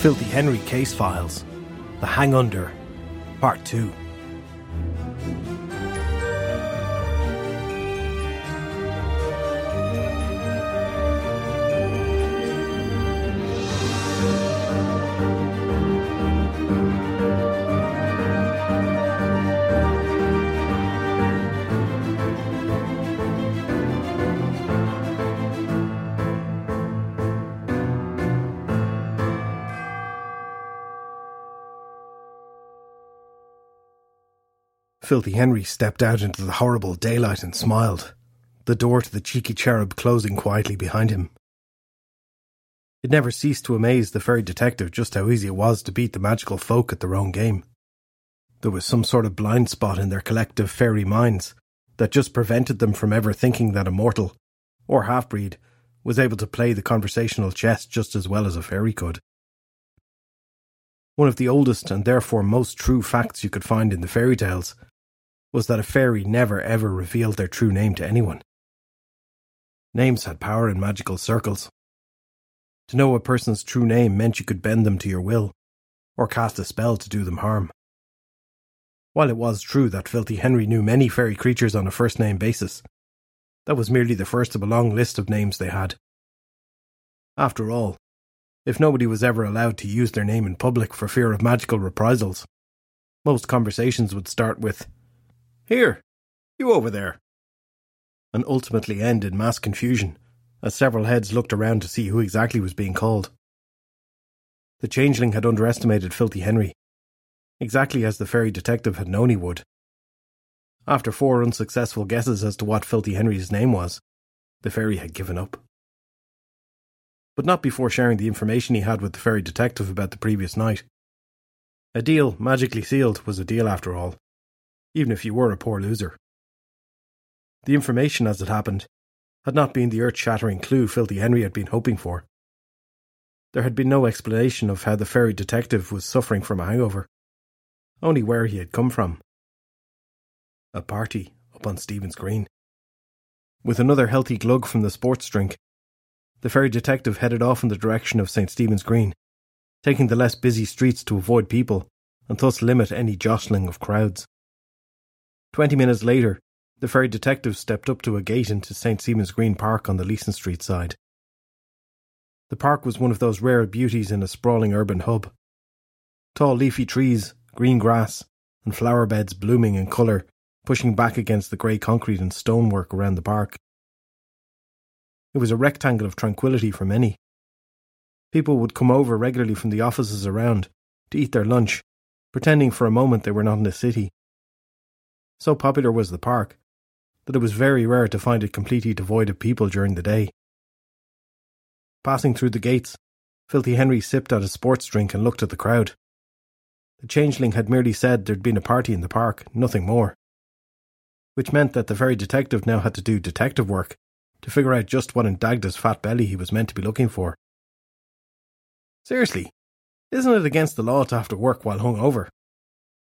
Filthy Henry Case Files The Hang Under, Part 2. Filthy Henry stepped out into the horrible daylight and smiled, the door to the cheeky cherub closing quietly behind him. It never ceased to amaze the fairy detective just how easy it was to beat the magical folk at their own game. There was some sort of blind spot in their collective fairy minds that just prevented them from ever thinking that a mortal, or half breed, was able to play the conversational chess just as well as a fairy could. One of the oldest and therefore most true facts you could find in the fairy tales was that a fairy never ever revealed their true name to anyone. Names had power in magical circles. To know a person's true name meant you could bend them to your will, or cast a spell to do them harm. While it was true that Filthy Henry knew many fairy creatures on a first name basis, that was merely the first of a long list of names they had. After all, if nobody was ever allowed to use their name in public for fear of magical reprisals, most conversations would start with, here, you over there. And ultimately end in mass confusion, as several heads looked around to see who exactly was being called. The changeling had underestimated Filthy Henry, exactly as the fairy detective had known he would. After four unsuccessful guesses as to what Filthy Henry's name was, the fairy had given up. But not before sharing the information he had with the fairy detective about the previous night. A deal, magically sealed, was a deal after all, even if you were a poor loser. The information, as it happened, had not been the earth shattering clue Filthy Henry had been hoping for. There had been no explanation of how the fairy detective was suffering from a hangover, only where he had come from. A party up on Stephen's Green. With another healthy glug from the sports drink, the fairy detective headed off in the direction of St. Stephen's Green, taking the less busy streets to avoid people and thus limit any jostling of crowds. Twenty minutes later, the fairy detective stepped up to a gate into St. Stephen's Green Park on the Leeson Street side. The park was one of those rare beauties in a sprawling urban hub. Tall leafy trees, green grass, and flower beds blooming in colour, pushing back against the grey concrete and stonework around the park. It was a rectangle of tranquillity for many. People would come over regularly from the offices around to eat their lunch, pretending for a moment they were not in the city so popular was the park that it was very rare to find it completely devoid of people during the day. Passing through the gates, Filthy Henry sipped at a sports drink and looked at the crowd. The changeling had merely said there'd been a party in the park, nothing more. Which meant that the very detective now had to do detective work to figure out just what in Dagda's fat belly he was meant to be looking for. Seriously, isn't it against the law to have to work while hung over?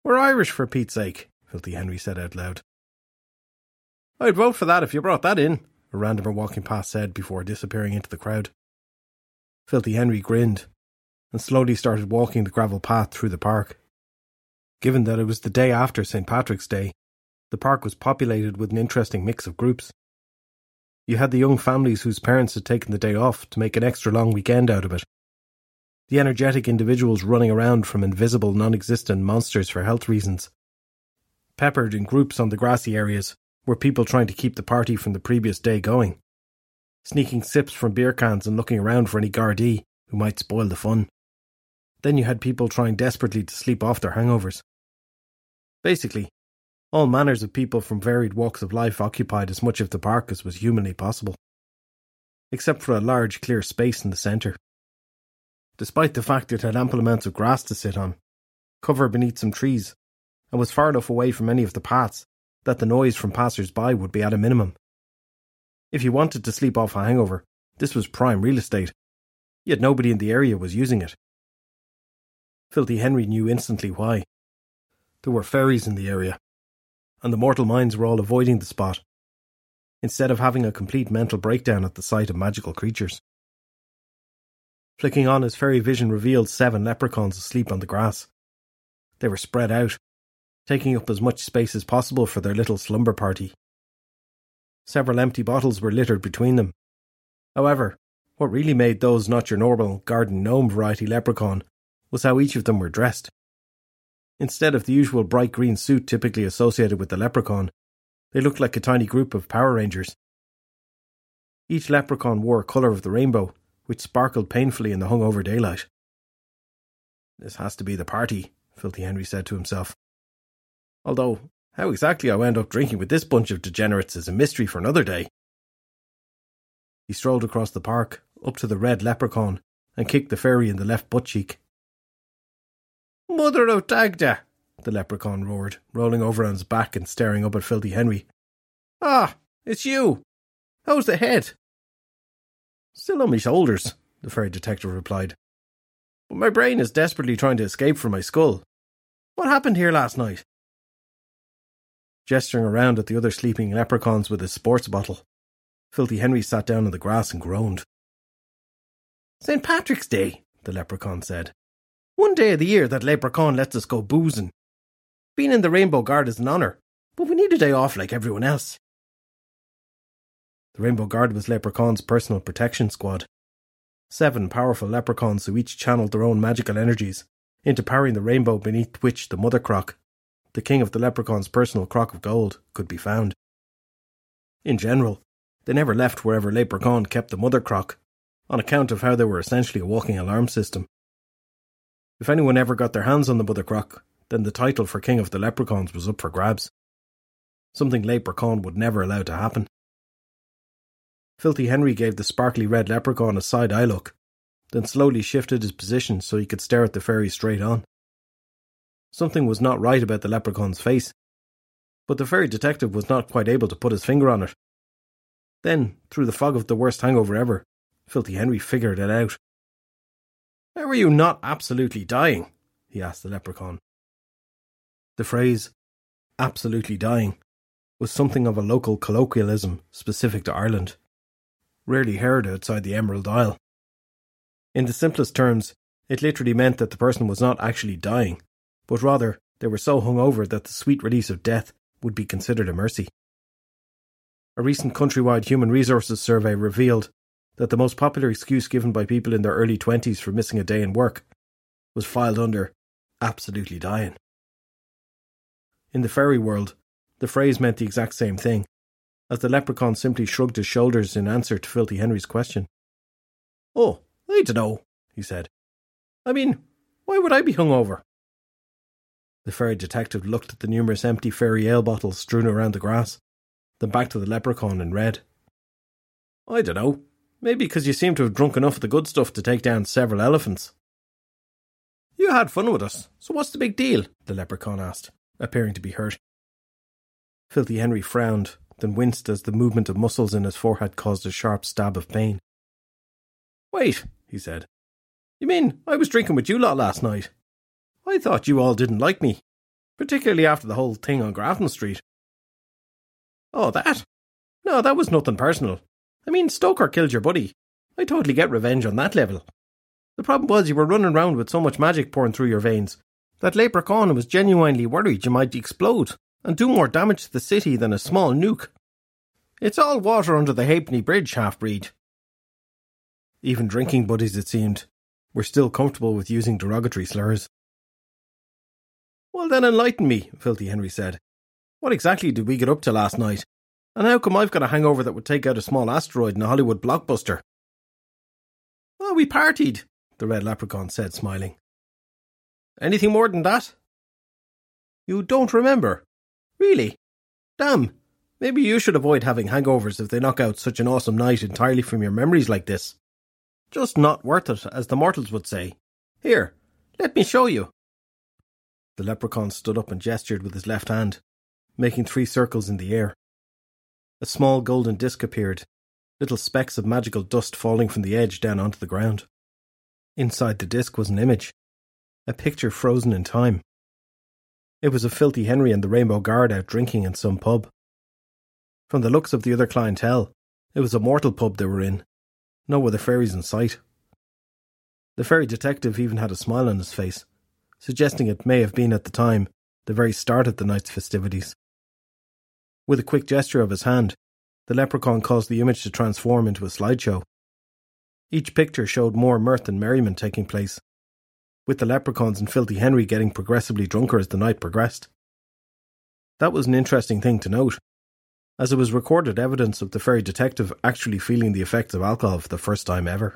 We're Irish, for Pete's sake. Filthy Henry said out loud. I'd vote for that if you brought that in, a randomer walking past said before disappearing into the crowd. Filthy Henry grinned and slowly started walking the gravel path through the park. Given that it was the day after St. Patrick's Day, the park was populated with an interesting mix of groups. You had the young families whose parents had taken the day off to make an extra long weekend out of it. The energetic individuals running around from invisible, non existent monsters for health reasons peppered in groups on the grassy areas, were people trying to keep the party from the previous day going, sneaking sips from beer cans and looking around for any Gardaí who might spoil the fun. Then you had people trying desperately to sleep off their hangovers. Basically, all manners of people from varied walks of life occupied as much of the park as was humanly possible, except for a large clear space in the centre. Despite the fact it had ample amounts of grass to sit on, cover beneath some trees, and was far enough away from any of the paths that the noise from passers by would be at a minimum. If you wanted to sleep off a hangover, this was prime real estate, yet nobody in the area was using it. Filthy Henry knew instantly why. There were fairies in the area, and the mortal minds were all avoiding the spot, instead of having a complete mental breakdown at the sight of magical creatures. Flicking on his fairy vision revealed seven leprechauns asleep on the grass. They were spread out, taking up as much space as possible for their little slumber party. Several empty bottles were littered between them. However, what really made those not your normal garden gnome variety leprechaun was how each of them were dressed. Instead of the usual bright green suit typically associated with the leprechaun, they looked like a tiny group of Power Rangers. Each leprechaun wore a colour of the rainbow, which sparkled painfully in the hungover daylight. This has to be the party, Filthy Henry said to himself. Although, how exactly I wound up drinking with this bunch of degenerates is a mystery for another day. He strolled across the park, up to the red leprechaun, and kicked the fairy in the left butt cheek. Mother of Dagda! the leprechaun roared, rolling over on his back and staring up at Filthy Henry. Ah, it's you! How's the head? Still on my shoulders, the fairy detective replied. But my brain is desperately trying to escape from my skull. What happened here last night? Gesturing around at the other sleeping leprechauns with his sports bottle, Filthy Henry sat down on the grass and groaned. St. Patrick's Day, the leprechaun said. One day of the year that leprechaun lets us go boozing. Being in the Rainbow Guard is an honour, but we need a day off like everyone else. The Rainbow Guard was Leprechaun's personal protection squad. Seven powerful leprechauns who each channeled their own magical energies into powering the rainbow beneath which the Mother Crock, the king of the leprechaun's personal crock of gold, could be found. In general, they never left wherever Leprechaun kept the Mother crock, on account of how they were essentially a walking alarm system. If anyone ever got their hands on the Mother crock, then the title for King of the Leprechauns was up for grabs. Something Leprechaun would never allow to happen. Filthy Henry gave the sparkly red leprechaun a side eye look, then slowly shifted his position so he could stare at the fairy straight on. Something was not right about the leprechaun's face, but the fairy detective was not quite able to put his finger on it. Then, through the fog of the worst hangover ever, Filthy Henry figured it out. How are you not absolutely dying? he asked the leprechaun. The phrase, absolutely dying, was something of a local colloquialism specific to Ireland rarely heard outside the Emerald Isle. In the simplest terms, it literally meant that the person was not actually dying, but rather they were so hungover that the sweet release of death would be considered a mercy. A recent countrywide human resources survey revealed that the most popular excuse given by people in their early 20s for missing a day in work was filed under absolutely dying. In the fairy world, the phrase meant the exact same thing, as the leprechaun simply shrugged his shoulders in answer to Filthy Henry's question. Oh, I dunno, he said. I mean, why would I be hungover? The fairy detective looked at the numerous empty fairy ale bottles strewn around the grass, then back to the leprechaun and read. I dunno. Maybe because you seem to have drunk enough of the good stuff to take down several elephants. You had fun with us, so what's the big deal? the leprechaun asked, appearing to be hurt. Filthy Henry frowned then winced as the movement of muscles in his forehead caused a sharp stab of pain. Wait, he said. You mean I was drinking with you lot last night? I thought you all didn't like me, particularly after the whole thing on Grafton Street. Oh, that? No, that was nothing personal. I mean, Stoker killed your buddy. I totally get revenge on that level. The problem was you were running around with so much magic pouring through your veins that Leprechaun was genuinely worried you might explode and do more damage to the city than a small nuke. It's all water under the Halfpenny Bridge, half breed. Even drinking buddies, it seemed, were still comfortable with using derogatory slurs. Well, then enlighten me, Filthy Henry said. What exactly did we get up to last night? And how come I've got a hangover that would take out a small asteroid in a Hollywood blockbuster? Oh, we partied, the red leprechaun said, smiling. Anything more than that? You don't remember? Really? Damn. Maybe you should avoid having hangovers if they knock out such an awesome night entirely from your memories like this. Just not worth it, as the mortals would say. Here, let me show you. The leprechaun stood up and gestured with his left hand, making three circles in the air. A small golden disc appeared, little specks of magical dust falling from the edge down onto the ground. Inside the disc was an image, a picture frozen in time. It was of Filthy Henry and the Rainbow Guard out drinking in some pub. From the looks of the other clientele, it was a mortal pub they were in. No other fairies in sight. The fairy detective even had a smile on his face, suggesting it may have been at the time the very start of the night's festivities. With a quick gesture of his hand, the leprechaun caused the image to transform into a slideshow. Each picture showed more mirth and merriment taking place, with the leprechauns and Filthy Henry getting progressively drunker as the night progressed. That was an interesting thing to note, as it was recorded evidence of the fairy detective actually feeling the effects of alcohol for the first time ever.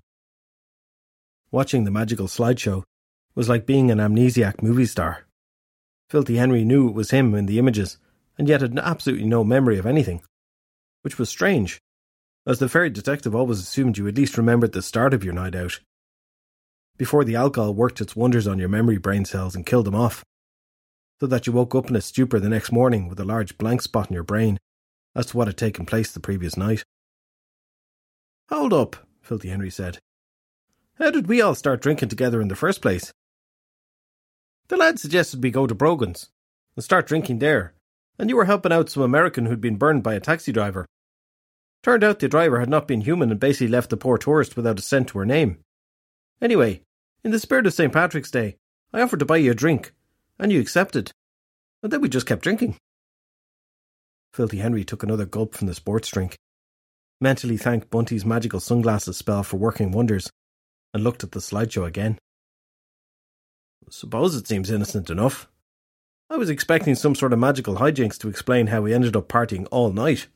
Watching the magical slideshow was like being an amnesiac movie star. Filthy Henry knew it was him in the images, and yet had absolutely no memory of anything, which was strange, as the fairy detective always assumed you at least remembered the start of your night out, before the alcohol worked its wonders on your memory brain cells and killed them off, so that you woke up in a stupor the next morning with a large blank spot in your brain as to what had taken place the previous night. Hold up, Filthy Henry said. How did we all start drinking together in the first place? The lad suggested we go to Brogan's and start drinking there, and you were helping out some American who'd been burned by a taxi driver. Turned out the driver had not been human and basically left the poor tourist without a cent to her name. Anyway, in the spirit of St. Patrick's Day, I offered to buy you a drink, and you accepted. And then we just kept drinking. Filthy Henry took another gulp from the sports drink, mentally thanked Bunty's magical sunglasses spell for working wonders, and looked at the slideshow again. Suppose it seems innocent enough. I was expecting some sort of magical hijinks to explain how we ended up partying all night.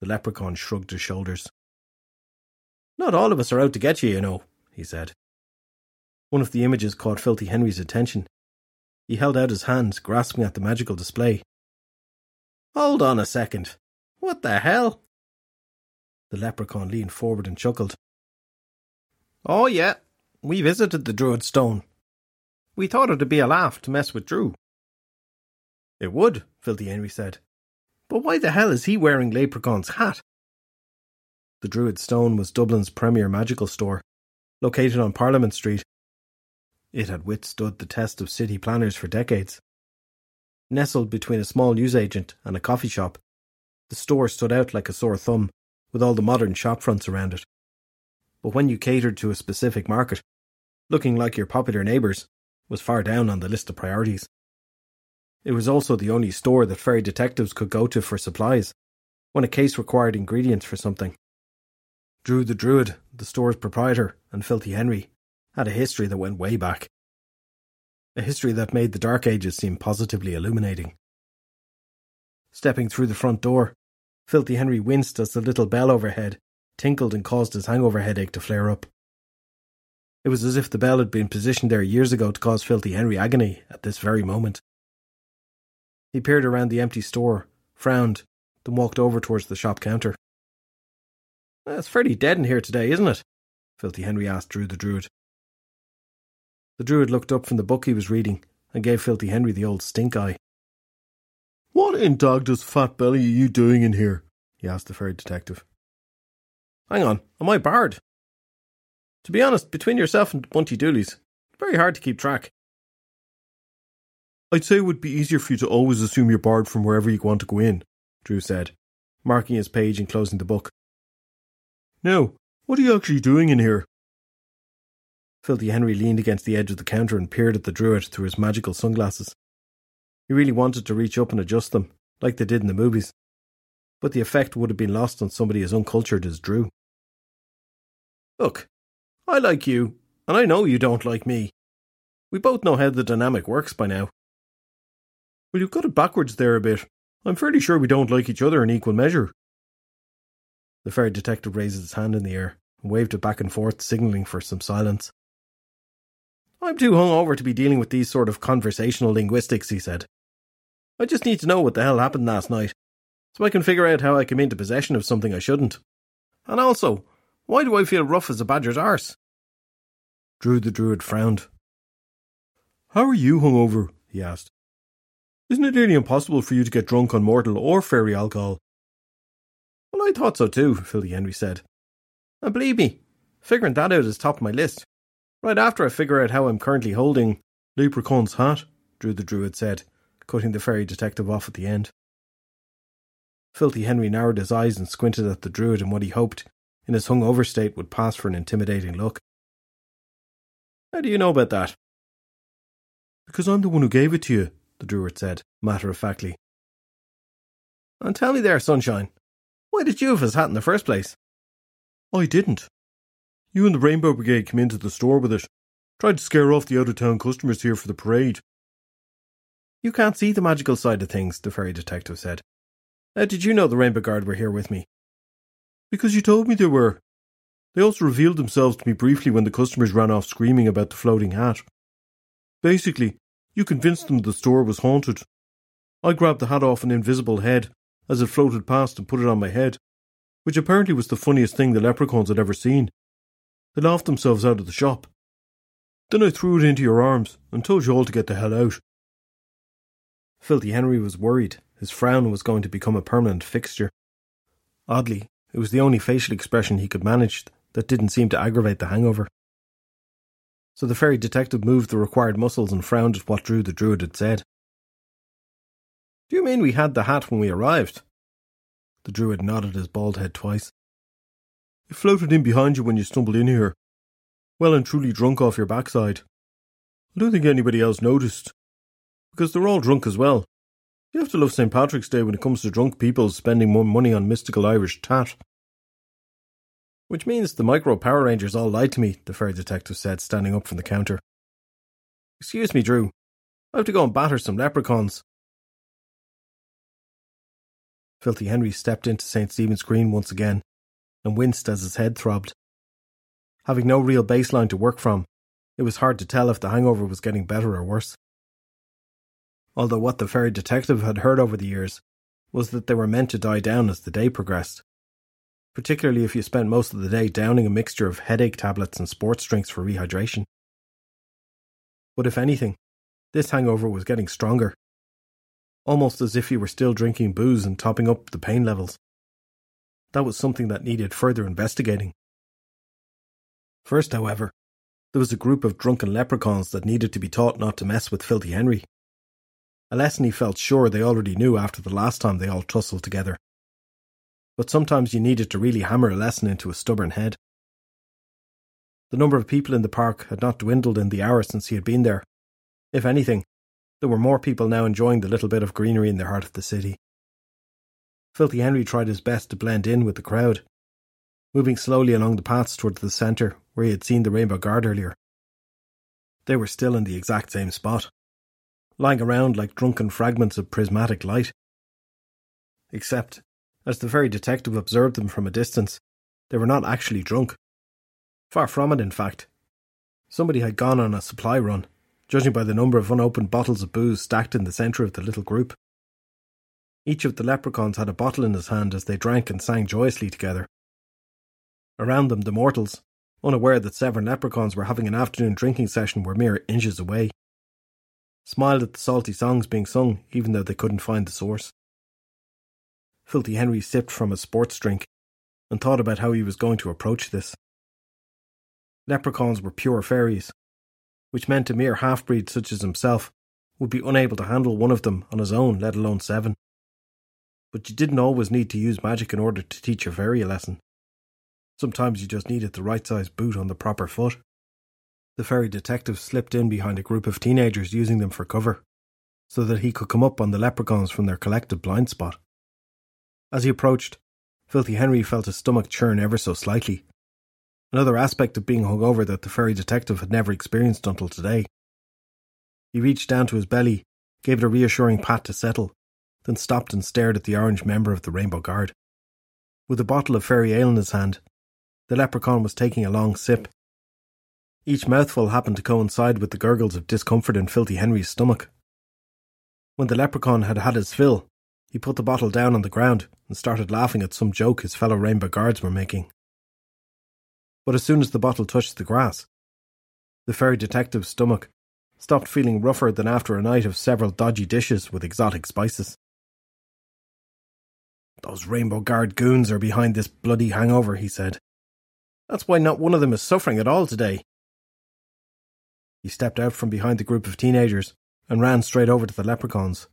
The leprechaun shrugged his shoulders. Not all of us are out to get you, you know, he said. One of the images caught Filthy Henry's attention. He held out his hand, grasping at the magical display. Hold on a second. What the hell? The leprechaun leaned forward and chuckled. Oh, yeah. We visited the Druid Stone. We thought it'd be a laugh to mess with Drew. It would, Filthy Henry said. But why the hell is he wearing Leprechaun's hat? The Druid Stone was Dublin's premier magical store, located on Parliament Street. It had withstood the test of city planners for decades. Nestled between a small newsagent and a coffee shop, the store stood out like a sore thumb with all the modern shop fronts around it. But when you catered to a specific market, looking like your popular neighbours was far down on the list of priorities. It was also the only store that fairy detectives could go to for supplies when a case required ingredients for something. Drew the Druid, the store's proprietor, and Filthy Henry had a history that went way back a history that made the Dark Ages seem positively illuminating. Stepping through the front door, Filthy Henry winced as the little bell overhead tinkled and caused his hangover headache to flare up. It was as if the bell had been positioned there years ago to cause Filthy Henry agony at this very moment. He peered around the empty store, frowned, then walked over towards the shop counter. It's fairly dead in here today, isn't it? Filthy Henry asked Drew the Druid. The druid looked up from the book he was reading and gave Filthy Henry the old stink eye. What in Dagda's fat belly are you doing in here? he asked the fairy detective. Hang on, am I barred? To be honest, between yourself and Bunty Dooley's, it's very hard to keep track. I'd say it would be easier for you to always assume you're barred from wherever you want to go in, Drew said, marking his page and closing the book. Now, what are you actually doing in here? Filthy Henry leaned against the edge of the counter and peered at the druid through his magical sunglasses. He really wanted to reach up and adjust them, like they did in the movies, but the effect would have been lost on somebody as uncultured as Drew. Look, I like you, and I know you don't like me. We both know how the dynamic works by now. Well, you've got it backwards there a bit. I'm fairly sure we don't like each other in equal measure. The fairy detective raised his hand in the air and waved it back and forth, signalling for some silence. I'm too hungover to be dealing with these sort of conversational linguistics, he said. I just need to know what the hell happened last night, so I can figure out how I came into possession of something I shouldn't. And also, why do I feel rough as a badger's arse? Drew the Druid frowned. How are you hungover? he asked. Isn't it nearly impossible for you to get drunk on mortal or fairy alcohol? Well, I thought so too, Filthy Henry said. And believe me, figuring that out is top of my list. Right after I figure out how I'm currently holding Leprechaun's hat, Drew the Druid said, cutting the fairy detective off at the end. Filthy Henry narrowed his eyes and squinted at the Druid in what he hoped, in his hungover state, would pass for an intimidating look. How do you know about that? Because I'm the one who gave it to you, the Druid said, matter of factly. And tell me there, Sunshine, why did you have his hat in the first place? I didn't. You and the Rainbow Brigade came into the store with it. Tried to scare off the out of town customers here for the parade. You can't see the magical side of things, the fairy detective said. How did you know the Rainbow Guard were here with me? Because you told me they were. They also revealed themselves to me briefly when the customers ran off screaming about the floating hat. Basically, you convinced them the store was haunted. I grabbed the hat off an invisible head as it floated past and put it on my head, which apparently was the funniest thing the leprechauns had ever seen. They laughed themselves out of the shop. Then I threw it into your arms and told you all to get the hell out. Filthy Henry was worried his frown was going to become a permanent fixture. Oddly, it was the only facial expression he could manage that didn't seem to aggravate the hangover. So the fairy detective moved the required muscles and frowned at what Drew the Druid had said. Do you mean we had the hat when we arrived? The Druid nodded his bald head twice. It floated in behind you when you stumbled in here. Well and truly drunk off your backside. I don't think anybody else noticed. Because they're all drunk as well. You have to love St. Patrick's Day when it comes to drunk people spending more money on mystical Irish tat. Which means the micro Power Rangers all lied to me, the fairy detective said, standing up from the counter. Excuse me, Drew. I have to go and batter some leprechauns. Filthy Henry stepped into St. Stephen's Green once again and winced as his head throbbed. Having no real baseline to work from, it was hard to tell if the hangover was getting better or worse although what the fairy detective had heard over the years was that they were meant to die down as the day progressed, particularly if you spent most of the day downing a mixture of headache tablets and sports drinks for rehydration. But if anything, this hangover was getting stronger, almost as if he were still drinking booze and topping up the pain levels. That was something that needed further investigating. First, however, there was a group of drunken leprechauns that needed to be taught not to mess with Filthy Henry a lesson he felt sure they already knew after the last time they all tussled together. But sometimes you needed to really hammer a lesson into a stubborn head. The number of people in the park had not dwindled in the hour since he had been there. If anything, there were more people now enjoying the little bit of greenery in the heart of the city. Filthy Henry tried his best to blend in with the crowd, moving slowly along the paths towards the centre where he had seen the Rainbow Guard earlier. They were still in the exact same spot lying around like drunken fragments of prismatic light. Except, as the very detective observed them from a distance, they were not actually drunk. Far from it, in fact. Somebody had gone on a supply run, judging by the number of unopened bottles of booze stacked in the centre of the little group. Each of the leprechauns had a bottle in his hand as they drank and sang joyously together. Around them, the mortals, unaware that seven leprechauns were having an afternoon drinking session, were mere inches away smiled at the salty songs being sung, even though they couldn't find the source. Filthy Henry sipped from a sports drink and thought about how he was going to approach this. Leprechauns were pure fairies, which meant a mere half breed such as himself would be unable to handle one of them on his own, let alone seven. But you didn't always need to use magic in order to teach a fairy a lesson. Sometimes you just needed the right size boot on the proper foot. The fairy detective slipped in behind a group of teenagers using them for cover, so that he could come up on the leprechauns from their collective blind spot. As he approached, Filthy Henry felt his stomach churn ever so slightly, another aspect of being hungover that the fairy detective had never experienced until today. He reached down to his belly, gave it a reassuring pat to settle, then stopped and stared at the orange member of the Rainbow Guard. With a bottle of fairy ale in his hand, the leprechaun was taking a long sip, each mouthful happened to coincide with the gurgles of discomfort in Filthy Henry's stomach. When the leprechaun had had his fill, he put the bottle down on the ground and started laughing at some joke his fellow Rainbow Guards were making. But as soon as the bottle touched the grass, the fairy detective's stomach stopped feeling rougher than after a night of several dodgy dishes with exotic spices. Those Rainbow Guard goons are behind this bloody hangover, he said. That's why not one of them is suffering at all today. He stepped out from behind the group of teenagers and ran straight over to the leprechauns.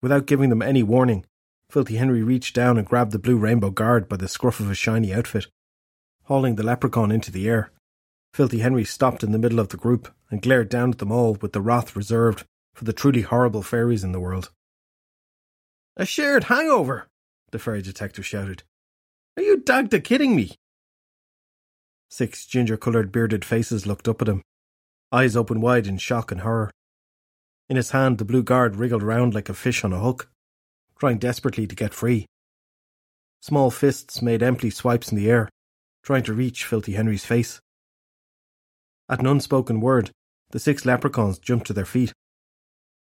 Without giving them any warning, Filthy Henry reached down and grabbed the blue rainbow guard by the scruff of his shiny outfit, hauling the leprechaun into the air, Filthy Henry stopped in the middle of the group and glared down at them all with the wrath reserved for the truly horrible fairies in the world. A shared hangover, the fairy detective shouted. Are you dagda kidding me? Six ginger coloured bearded faces looked up at him, eyes open wide in shock and horror. In his hand, the blue guard wriggled round like a fish on a hook, trying desperately to get free. Small fists made empty swipes in the air, trying to reach Filthy Henry's face. At an unspoken word, the six leprechauns jumped to their feet.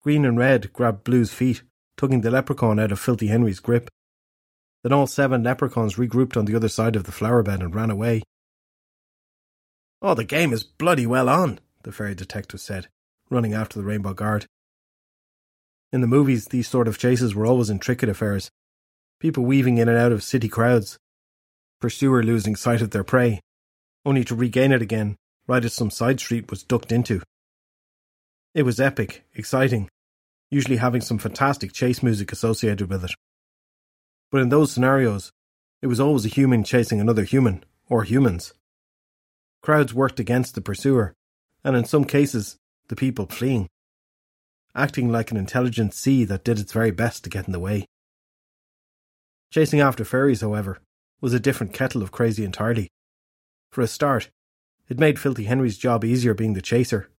Green and Red grabbed Blue's feet, tugging the leprechaun out of Filthy Henry's grip. Then all seven leprechauns regrouped on the other side of the flower bed and ran away. Oh, the game is bloody well on, the fairy detective said, running after the Rainbow Guard. In the movies, these sort of chases were always intricate affairs, people weaving in and out of city crowds, pursuer losing sight of their prey, only to regain it again right as some side street was ducked into. It was epic, exciting, usually having some fantastic chase music associated with it. But in those scenarios, it was always a human chasing another human, or humans. Crowds worked against the pursuer, and in some cases, the people fleeing, acting like an intelligent sea that did its very best to get in the way. Chasing after fairies, however, was a different kettle of crazy entirely. For a start, it made Filthy Henry's job easier being the chaser,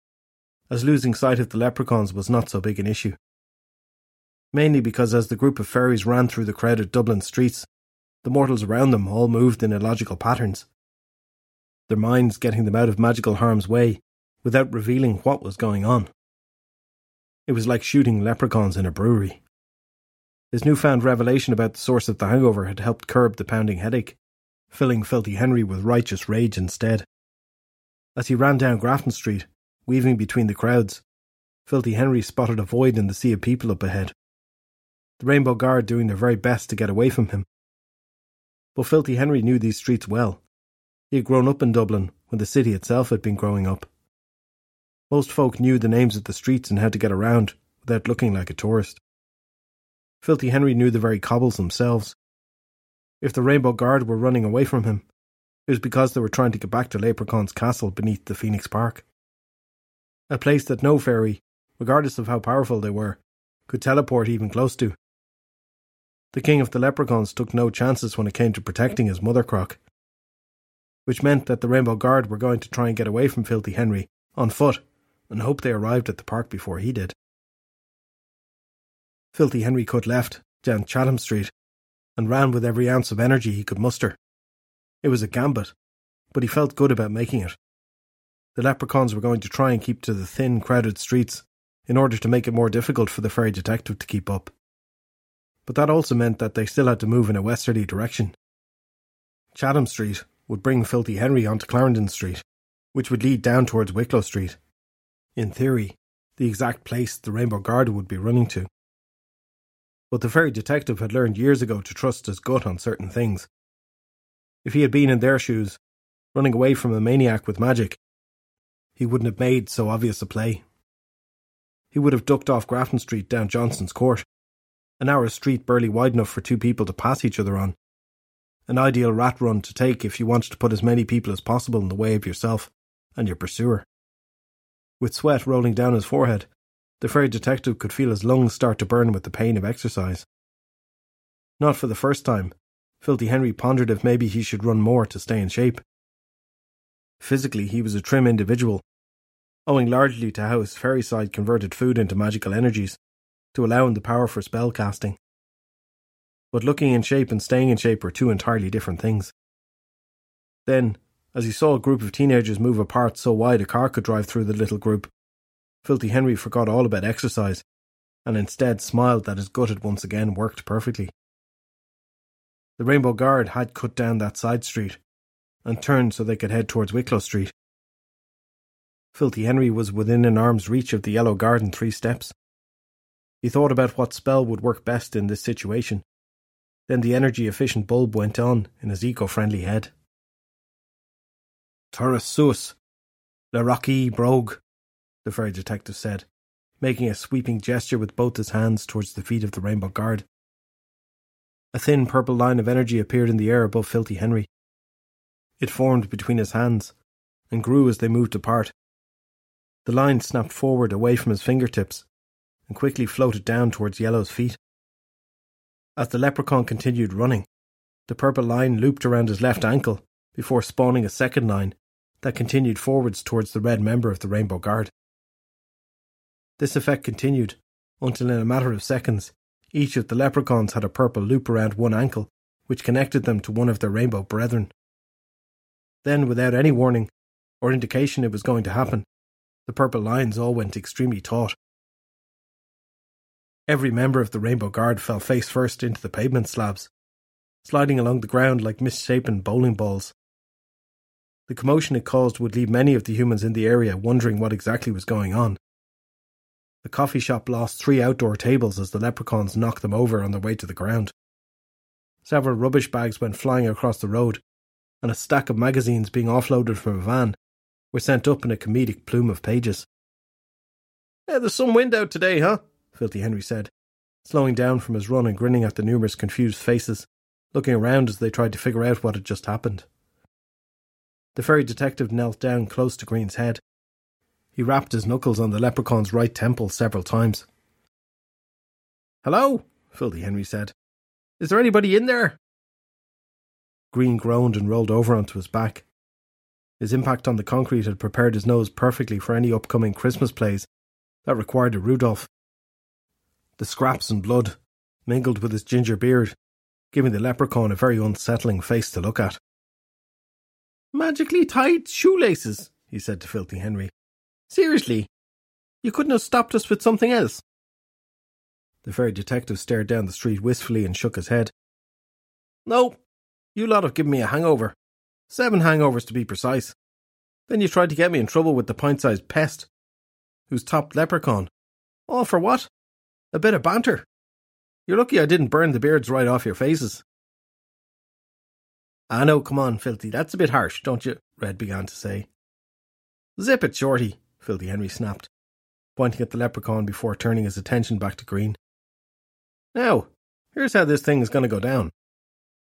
as losing sight of the leprechauns was not so big an issue. Mainly because as the group of fairies ran through the crowded Dublin streets, the mortals around them all moved in illogical patterns, their minds getting them out of magical harm's way without revealing what was going on. It was like shooting leprechauns in a brewery. His newfound revelation about the source of the hangover had helped curb the pounding headache, filling Filthy Henry with righteous rage instead. As he ran down Grafton Street, weaving between the crowds, Filthy Henry spotted a void in the sea of people up ahead. The Rainbow Guard doing their very best to get away from him. But Filthy Henry knew these streets well. He had grown up in Dublin when the city itself had been growing up. Most folk knew the names of the streets and how to get around without looking like a tourist. Filthy Henry knew the very cobbles themselves. If the Rainbow Guard were running away from him, it was because they were trying to get back to Leprechaun's castle beneath the Phoenix Park. A place that no fairy, regardless of how powerful they were, could teleport even close to. The king of the leprechauns took no chances when it came to protecting his mother crock, which meant that the Rainbow Guard were going to try and get away from Filthy Henry on foot and hoped they arrived at the park before he did. Filthy Henry cut left down Chatham Street and ran with every ounce of energy he could muster. It was a gambit, but he felt good about making it. The leprechauns were going to try and keep to the thin, crowded streets in order to make it more difficult for the fairy detective to keep up. But that also meant that they still had to move in a westerly direction. Chatham Street would bring Filthy Henry onto Clarendon Street, which would lead down towards Wicklow Street. In theory, the exact place the Rainbow Guard would be running to. But the fairy detective had learned years ago to trust his gut on certain things. If he had been in their shoes, running away from a maniac with magic, he wouldn't have made so obvious a play. He would have ducked off Grafton Street down Johnson's Court, a narrow street barely wide enough for two people to pass each other on. An ideal rat run to take if you wanted to put as many people as possible in the way of yourself and your pursuer. With sweat rolling down his forehead, the fairy detective could feel his lungs start to burn with the pain of exercise. Not for the first time, Filthy Henry pondered if maybe he should run more to stay in shape. Physically, he was a trim individual, owing largely to how his fairy side converted food into magical energies to allow him the power for spell casting. But looking in shape and staying in shape were two entirely different things. Then, as he saw a group of teenagers move apart so wide a car could drive through the little group, Filthy Henry forgot all about exercise and instead smiled that his gut had once again worked perfectly. The Rainbow Guard had cut down that side street and turned so they could head towards Wicklow Street. Filthy Henry was within an arm's reach of the Yellow Guard in three steps. He thought about what spell would work best in this situation. Then the energy efficient bulb went on in his eco friendly head. Turris Suis, Le Rocky Brogue, the fairy detective said, making a sweeping gesture with both his hands towards the feet of the Rainbow Guard. A thin purple line of energy appeared in the air above Filthy Henry. It formed between his hands, and grew as they moved apart. The line snapped forward away from his fingertips and quickly floated down towards Yellow's feet. As the leprechaun continued running, the purple line looped around his left ankle before spawning a second line that continued forwards towards the red member of the Rainbow Guard. This effect continued until, in a matter of seconds, each of the leprechauns had a purple loop around one ankle, which connected them to one of their rainbow brethren. Then, without any warning or indication it was going to happen, the purple lines all went extremely taut. Every member of the Rainbow Guard fell face first into the pavement slabs, sliding along the ground like misshapen bowling balls. The commotion it caused would leave many of the humans in the area wondering what exactly was going on. The coffee shop lost three outdoor tables as the leprechauns knocked them over on their way to the ground. Several rubbish bags went flying across the road, and a stack of magazines being offloaded from a van were sent up in a comedic plume of pages. Yeah, there's some wind out today, huh? Filthy Henry said, slowing down from his run and grinning at the numerous confused faces, looking around as they tried to figure out what had just happened. The fairy detective knelt down close to Green's head. He rapped his knuckles on the leprechaun's right temple several times. Hello? Filthy Henry said. Is there anybody in there? Green groaned and rolled over onto his back. His impact on the concrete had prepared his nose perfectly for any upcoming Christmas plays that required a Rudolph. The scraps and blood mingled with his ginger beard, giving the leprechaun a very unsettling face to look at. Magically tied shoelaces, he said to Filthy Henry. Seriously, you couldn't have stopped us with something else. The fairy detective stared down the street wistfully and shook his head. No, you lot have given me a hangover. Seven hangovers to be precise. Then you tried to get me in trouble with the pint sized pest, who's top leprechaun. All for what? A bit of banter. You're lucky I didn't burn the beards right off your faces. Ah, know, come on, Filthy, that's a bit harsh, don't you? Red began to say. Zip it, Shorty, Filthy Henry snapped, pointing at the leprechaun before turning his attention back to Green. Now, here's how this thing is going to go down.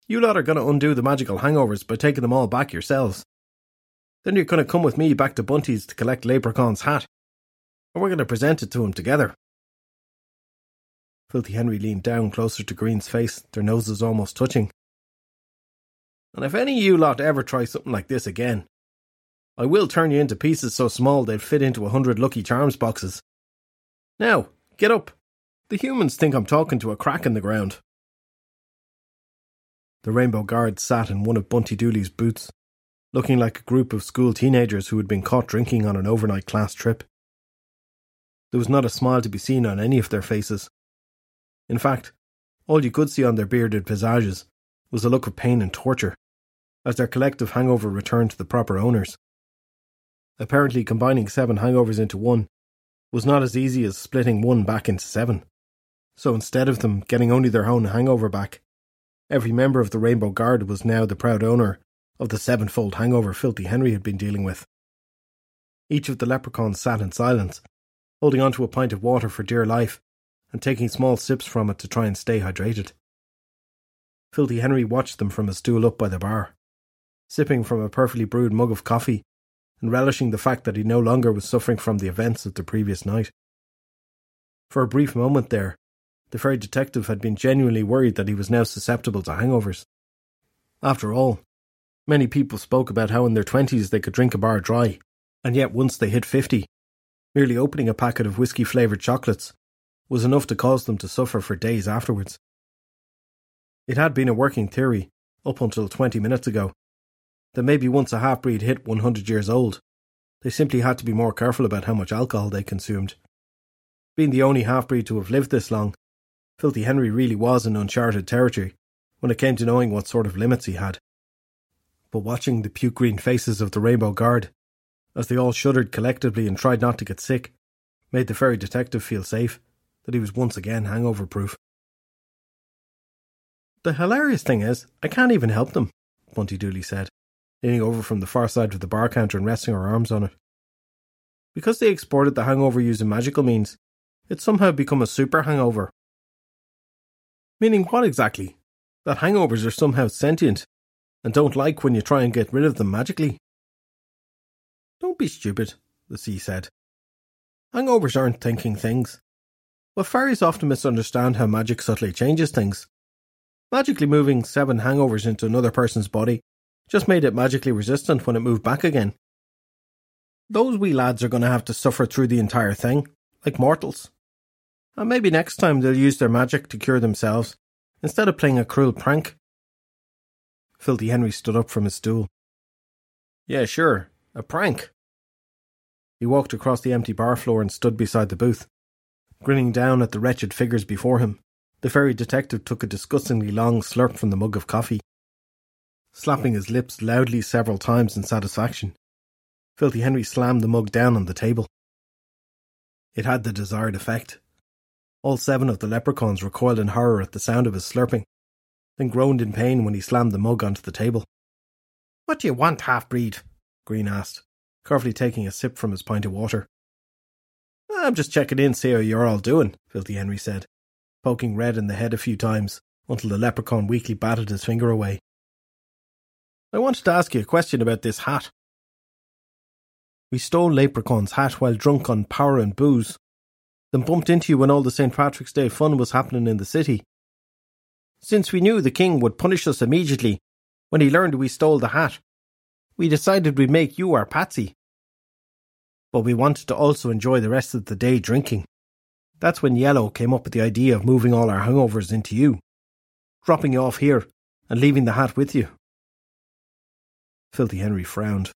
You lot are going to undo the magical hangovers by taking them all back yourselves. Then you're going to come with me back to Bunty's to collect Leprechaun's hat, and we're going to present it to him together. Filthy Henry leaned down closer to Green's face, their noses almost touching. And if any of you lot ever try something like this again, I will turn you into pieces so small they'd fit into a hundred Lucky Charms boxes. Now, get up. The humans think I'm talking to a crack in the ground. The Rainbow Guard sat in one of Bunty Dooley's boots, looking like a group of school teenagers who had been caught drinking on an overnight class trip. There was not a smile to be seen on any of their faces, in fact, all you could see on their bearded visages was a look of pain and torture, as their collective hangover returned to the proper owners. Apparently, combining seven hangovers into one was not as easy as splitting one back into seven. So instead of them getting only their own hangover back, every member of the Rainbow Guard was now the proud owner of the sevenfold hangover Filthy Henry had been dealing with. Each of the leprechauns sat in silence, holding on to a pint of water for dear life and taking small sips from it to try and stay hydrated. Filthy Henry watched them from a stool up by the bar, sipping from a perfectly brewed mug of coffee and relishing the fact that he no longer was suffering from the events of the previous night. For a brief moment there, the fairy detective had been genuinely worried that he was now susceptible to hangovers. After all, many people spoke about how in their twenties they could drink a bar dry, and yet once they hit fifty, merely opening a packet of whiskey flavoured chocolates was enough to cause them to suffer for days afterwards. It had been a working theory, up until 20 minutes ago, that maybe once a half breed hit 100 years old, they simply had to be more careful about how much alcohol they consumed. Being the only half breed to have lived this long, Filthy Henry really was in uncharted territory when it came to knowing what sort of limits he had. But watching the puke green faces of the Rainbow Guard, as they all shuddered collectively and tried not to get sick, made the fairy detective feel safe that he was once again hangover proof. The hilarious thing is, I can't even help them, Bunty Dooley said, leaning over from the far side of the bar counter and resting her arms on it. Because they exported the hangover using magical means, it's somehow become a super hangover. Meaning what exactly? That hangovers are somehow sentient and don't like when you try and get rid of them magically? Don't be stupid, the sea said. Hangovers aren't thinking things. But fairies often misunderstand how magic subtly changes things. Magically moving seven hangovers into another person's body just made it magically resistant when it moved back again. Those wee lads are going to have to suffer through the entire thing, like mortals. And maybe next time they'll use their magic to cure themselves, instead of playing a cruel prank. Filthy Henry stood up from his stool. Yeah, sure, a prank. He walked across the empty bar floor and stood beside the booth. Grinning down at the wretched figures before him, the fairy detective took a disgustingly long slurp from the mug of coffee, slapping his lips loudly several times in satisfaction. Filthy Henry slammed the mug down on the table. It had the desired effect. All seven of the leprechauns recoiled in horror at the sound of his slurping, then groaned in pain when he slammed the mug onto the table. What do you want, half breed? Green asked, carefully taking a sip from his pint of water. I'm just checking in, see how you're all doing, Filthy Henry said, poking Red in the head a few times until the leprechaun weakly batted his finger away. I wanted to ask you a question about this hat. We stole Leprechaun's hat while drunk on power and booze, then bumped into you when all the St. Patrick's Day fun was happening in the city. Since we knew the king would punish us immediately when he learned we stole the hat, we decided we'd make you our patsy but we wanted to also enjoy the rest of the day drinking. That's when Yellow came up with the idea of moving all our hangovers into you, dropping you off here and leaving the hat with you. Filthy Henry frowned.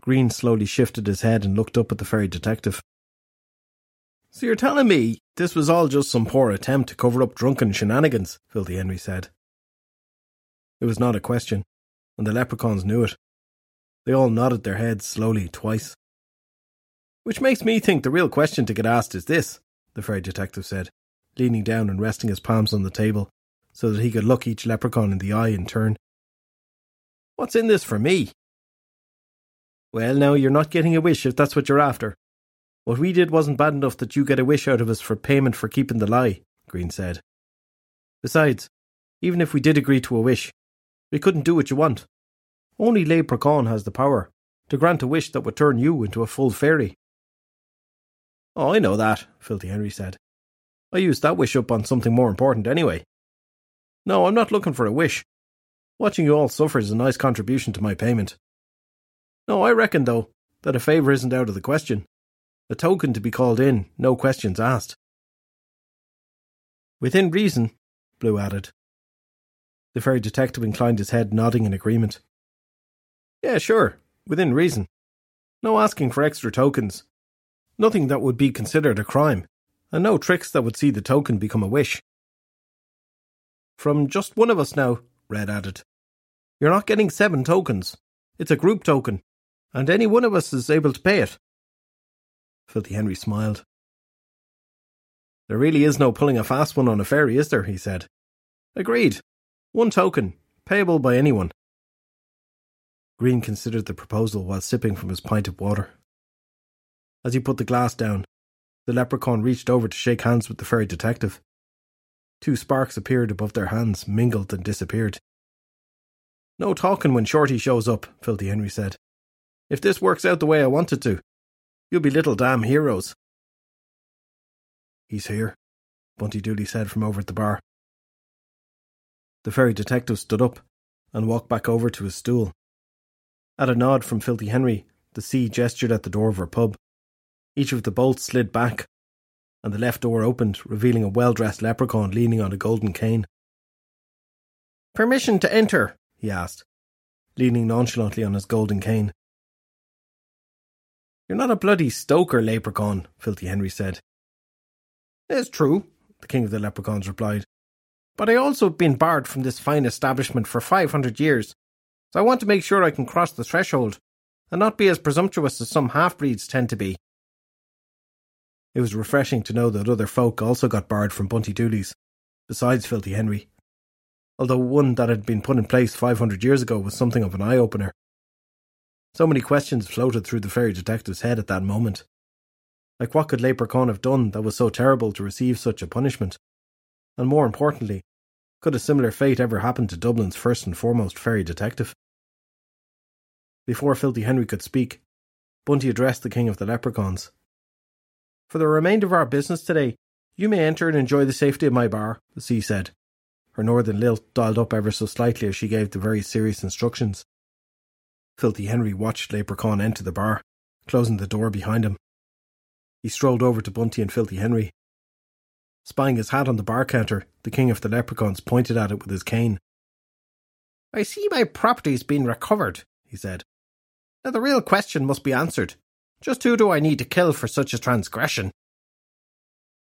Green slowly shifted his head and looked up at the fairy detective. So you're telling me this was all just some poor attempt to cover up drunken shenanigans? Filthy Henry said. It was not a question, and the leprechauns knew it. They all nodded their heads slowly twice. Which makes me think the real question to get asked is this, the fairy detective said, leaning down and resting his palms on the table so that he could look each leprechaun in the eye in turn. What's in this for me? Well, now you're not getting a wish if that's what you're after. What we did wasn't bad enough that you get a wish out of us for payment for keeping the lie, Green said. Besides, even if we did agree to a wish, we couldn't do what you want. Only Leprechaun has the power to grant a wish that would turn you into a full fairy. Oh, I know that, Filthy Henry said. I used that wish up on something more important anyway. No, I'm not looking for a wish. Watching you all suffer is a nice contribution to my payment. No, I reckon, though, that a favour isn't out of the question. A token to be called in, no questions asked. Within reason, Blue added. The fairy detective inclined his head, nodding in agreement. Yeah, sure, within reason. No asking for extra tokens, Nothing that would be considered a crime, and no tricks that would see the token become a wish. From just one of us now, Red added. You're not getting seven tokens. It's a group token, and any one of us is able to pay it. Filthy Henry smiled. There really is no pulling a fast one on a fairy, is there? he said. Agreed. One token, payable by anyone. Green considered the proposal while sipping from his pint of water. As he put the glass down, the leprechaun reached over to shake hands with the fairy detective. Two sparks appeared above their hands, mingled and disappeared. No talking when Shorty shows up, Filthy Henry said. If this works out the way I want it to, you'll be little damn heroes. He's here, Bunty Dooley said from over at the bar. The fairy detective stood up and walked back over to his stool. At a nod from Filthy Henry, the sea gestured at the door of her pub. Each of the bolts slid back, and the left door opened, revealing a well dressed leprechaun leaning on a golden cane. Permission to enter? he asked, leaning nonchalantly on his golden cane. You're not a bloody stoker, leprechaun, Filthy Henry said. It's true, the king of the leprechauns replied. But I also have been barred from this fine establishment for five hundred years, so I want to make sure I can cross the threshold and not be as presumptuous as some half breeds tend to be. It was refreshing to know that other folk also got barred from Bunty Dooley's, besides Filthy Henry. Although one that had been put in place 500 years ago was something of an eye opener. So many questions floated through the fairy detective's head at that moment. Like what could Leprechaun have done that was so terrible to receive such a punishment? And more importantly, could a similar fate ever happen to Dublin's first and foremost fairy detective? Before Filthy Henry could speak, Bunty addressed the king of the leprechauns. For the remainder of our business today, you may enter and enjoy the safety of my bar, the sea said. Her northern lilt dialed up ever so slightly as she gave the very serious instructions. Filthy Henry watched Leprechaun enter the bar, closing the door behind him. He strolled over to Bunty and Filthy Henry. Spying his hat on the bar counter, the king of the leprechauns pointed at it with his cane. I see my property's been recovered, he said. Now the real question must be answered. Just who do I need to kill for such a transgression?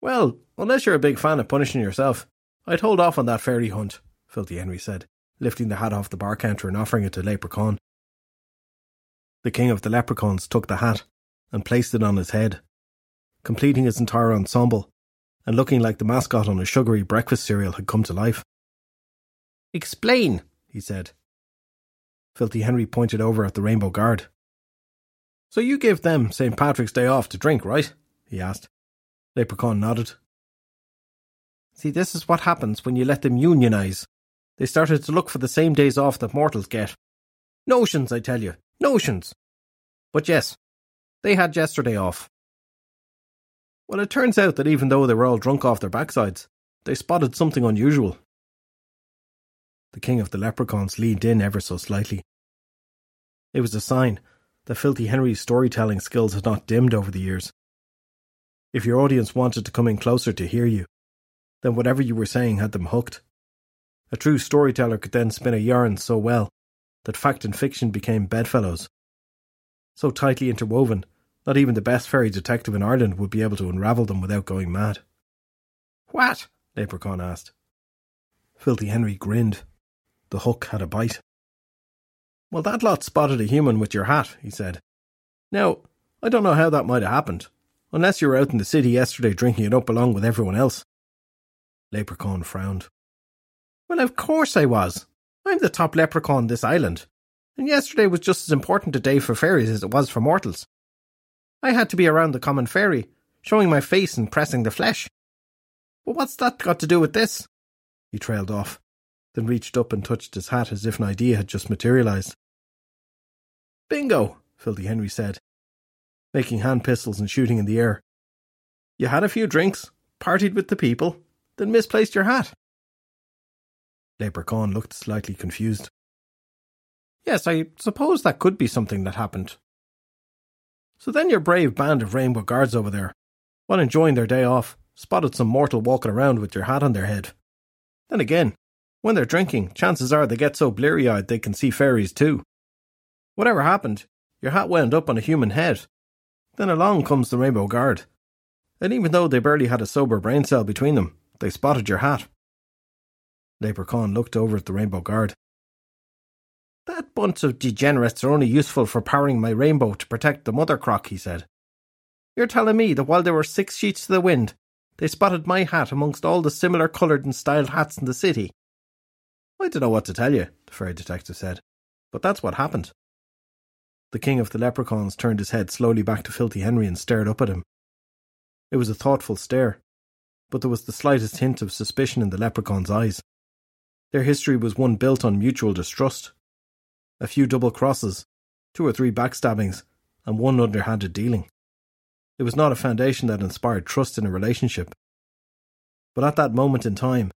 Well, unless you're a big fan of punishing yourself, I'd hold off on that fairy hunt, Filthy Henry said, lifting the hat off the bar counter and offering it to Leprechaun. The king of the leprechauns took the hat and placed it on his head, completing his entire ensemble and looking like the mascot on a sugary breakfast cereal had come to life. Explain, he said. Filthy Henry pointed over at the Rainbow Guard. So you give them St. Patrick's Day off to drink, right? he asked. Leprechaun nodded. See, this is what happens when you let them unionize. They started to look for the same days off that mortals get. Notions, I tell you, notions. But yes, they had yesterday off. Well, it turns out that even though they were all drunk off their backsides, they spotted something unusual. The king of the leprechauns leaned in ever so slightly. It was a sign that Filthy Henry's storytelling skills had not dimmed over the years. If your audience wanted to come in closer to hear you, then whatever you were saying had them hooked. A true storyteller could then spin a yarn so well that fact and fiction became bedfellows. So tightly interwoven, not even the best fairy detective in Ireland would be able to unravel them without going mad. What? Leprechaun asked. Filthy Henry grinned. The hook had a bite. Well, that lot spotted a human with your hat, he said. Now, I don't know how that might have happened, unless you were out in the city yesterday drinking it up along with everyone else. Leprechaun frowned. Well, of course I was. I'm the top leprechaun this island, and yesterday was just as important a day for fairies as it was for mortals. I had to be around the common fairy, showing my face and pressing the flesh. But what's that got to do with this? He trailed off then reached up and touched his hat as if an idea had just materialized. Bingo, Filthy Henry said, making hand pistols and shooting in the air. You had a few drinks, partied with the people, then misplaced your hat. Leprechaun looked slightly confused. Yes, I suppose that could be something that happened. So then your brave band of rainbow guards over there, while enjoying their day off, spotted some mortal walking around with your hat on their head. Then again, when they're drinking, chances are they get so bleary eyed they can see fairies too. Whatever happened, your hat wound up on a human head. Then along comes the Rainbow Guard. And even though they barely had a sober brain cell between them, they spotted your hat. Leprechaun looked over at the Rainbow Guard. That bunch of degenerates are only useful for powering my rainbow to protect the mother crock, he said. You're telling me that while there were six sheets to the wind, they spotted my hat amongst all the similar coloured and styled hats in the city, I don't know what to tell you, the fairy detective said, but that's what happened. The king of the leprechauns turned his head slowly back to Filthy Henry and stared up at him. It was a thoughtful stare, but there was the slightest hint of suspicion in the leprechaun's eyes. Their history was one built on mutual distrust. A few double crosses, two or three backstabbings, and one underhanded dealing. It was not a foundation that inspired trust in a relationship. But at that moment in time,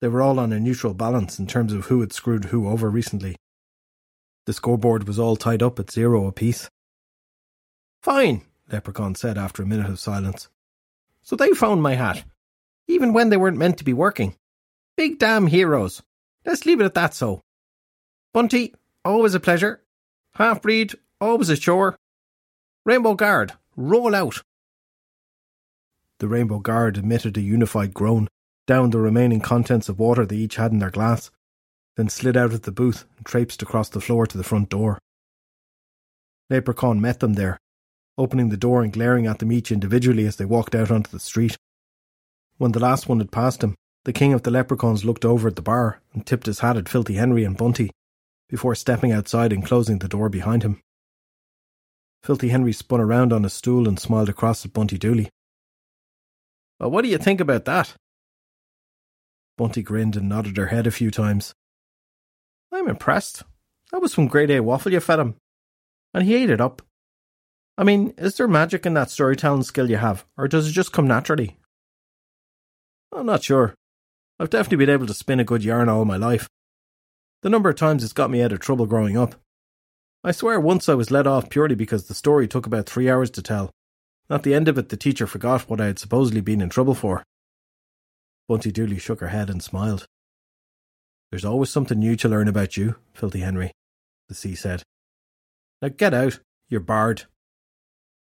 they were all on a neutral balance in terms of who had screwed who over recently. The scoreboard was all tied up at zero apiece. Fine, Leprechaun said after a minute of silence. So they found my hat, even when they weren't meant to be working. Big damn heroes. Let's leave it at that so. Bunty, always a pleasure. Half breed, always a chore. Rainbow Guard, roll out. The Rainbow Guard emitted a unified groan downed the remaining contents of water they each had in their glass, then slid out of the booth and traipsed across the floor to the front door. Leprechaun met them there, opening the door and glaring at them each individually as they walked out onto the street. When the last one had passed him, the king of the leprechauns looked over at the bar and tipped his hat at Filthy Henry and Bunty before stepping outside and closing the door behind him. Filthy Henry spun around on his stool and smiled across at Bunty Dooley. Well, what do you think about that? Bunty grinned and nodded her head a few times. I'm impressed. That was some grade A waffle you fed him. And he ate it up. I mean, is there magic in that storytelling skill you have, or does it just come naturally? I'm not sure. I've definitely been able to spin a good yarn all my life. The number of times it's got me out of trouble growing up. I swear once I was let off purely because the story took about three hours to tell. At the end of it, the teacher forgot what I had supposedly been in trouble for. Bunty Dooley shook her head and smiled. There's always something new to learn about you, Filthy Henry, the sea said. Now get out, you're barred.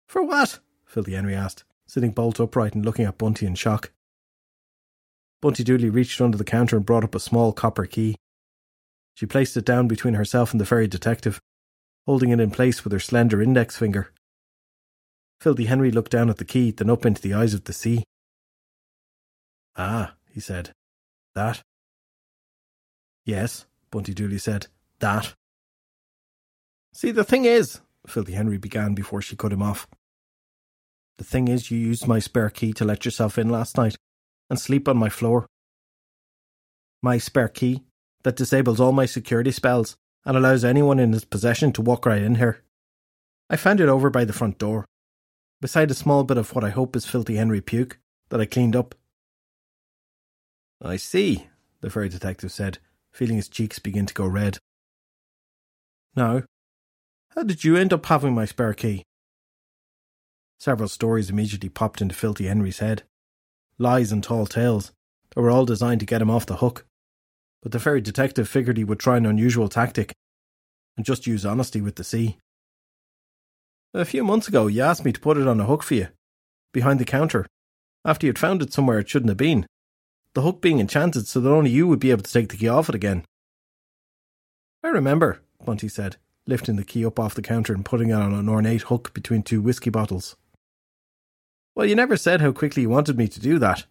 For what? Filthy Henry asked, sitting bolt upright and looking at Bunty in shock. Bunty Dooley reached under the counter and brought up a small copper key. She placed it down between herself and the fairy detective, holding it in place with her slender index finger. Filthy Henry looked down at the key, then up into the eyes of the sea. Ah, he said. That? Yes, Bunty Dooley said. That. See, the thing is, Filthy Henry began before she cut him off. The thing is, you used my spare key to let yourself in last night and sleep on my floor. My spare key that disables all my security spells and allows anyone in its possession to walk right in here. I found it over by the front door, beside a small bit of what I hope is Filthy Henry puke that I cleaned up. I see, the fairy detective said, feeling his cheeks begin to go red. Now, how did you end up having my spare key? Several stories immediately popped into Filthy Henry's head. Lies and tall tales that were all designed to get him off the hook. But the fairy detective figured he would try an unusual tactic and just use honesty with the sea. A few months ago, you asked me to put it on a hook for you, behind the counter, after you'd found it somewhere it shouldn't have been the hook being enchanted so that only you would be able to take the key off it again. I remember, Bunty said, lifting the key up off the counter and putting it on an ornate hook between two whisky bottles. Well, you never said how quickly you wanted me to do that.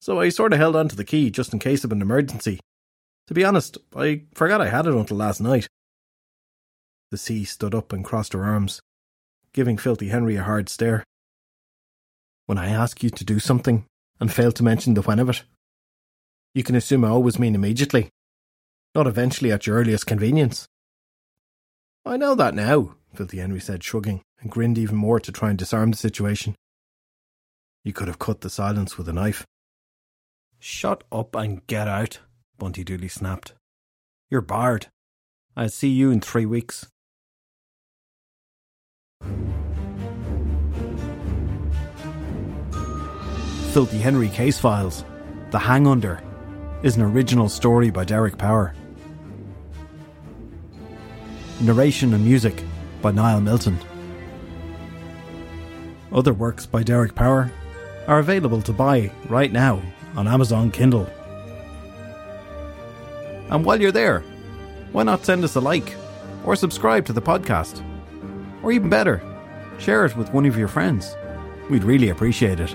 So I sort of held on to the key just in case of an emergency. To be honest, I forgot I had it until last night. The sea stood up and crossed her arms, giving Filthy Henry a hard stare. When I ask you to do something, and failed to mention the when of it. You can assume I always mean immediately, not eventually at your earliest convenience. I know that now, Filthy Henry said, shrugging, and grinned even more to try and disarm the situation. You could have cut the silence with a knife. Shut up and get out, Bunty Dooley snapped. You're barred. I'll see you in three weeks. Filthy Henry Case Files, The Hang Under, is an original story by Derek Power. Narration and music by Niall Milton. Other works by Derek Power are available to buy right now on Amazon Kindle. And while you're there, why not send us a like or subscribe to the podcast? Or even better, share it with one of your friends. We'd really appreciate it.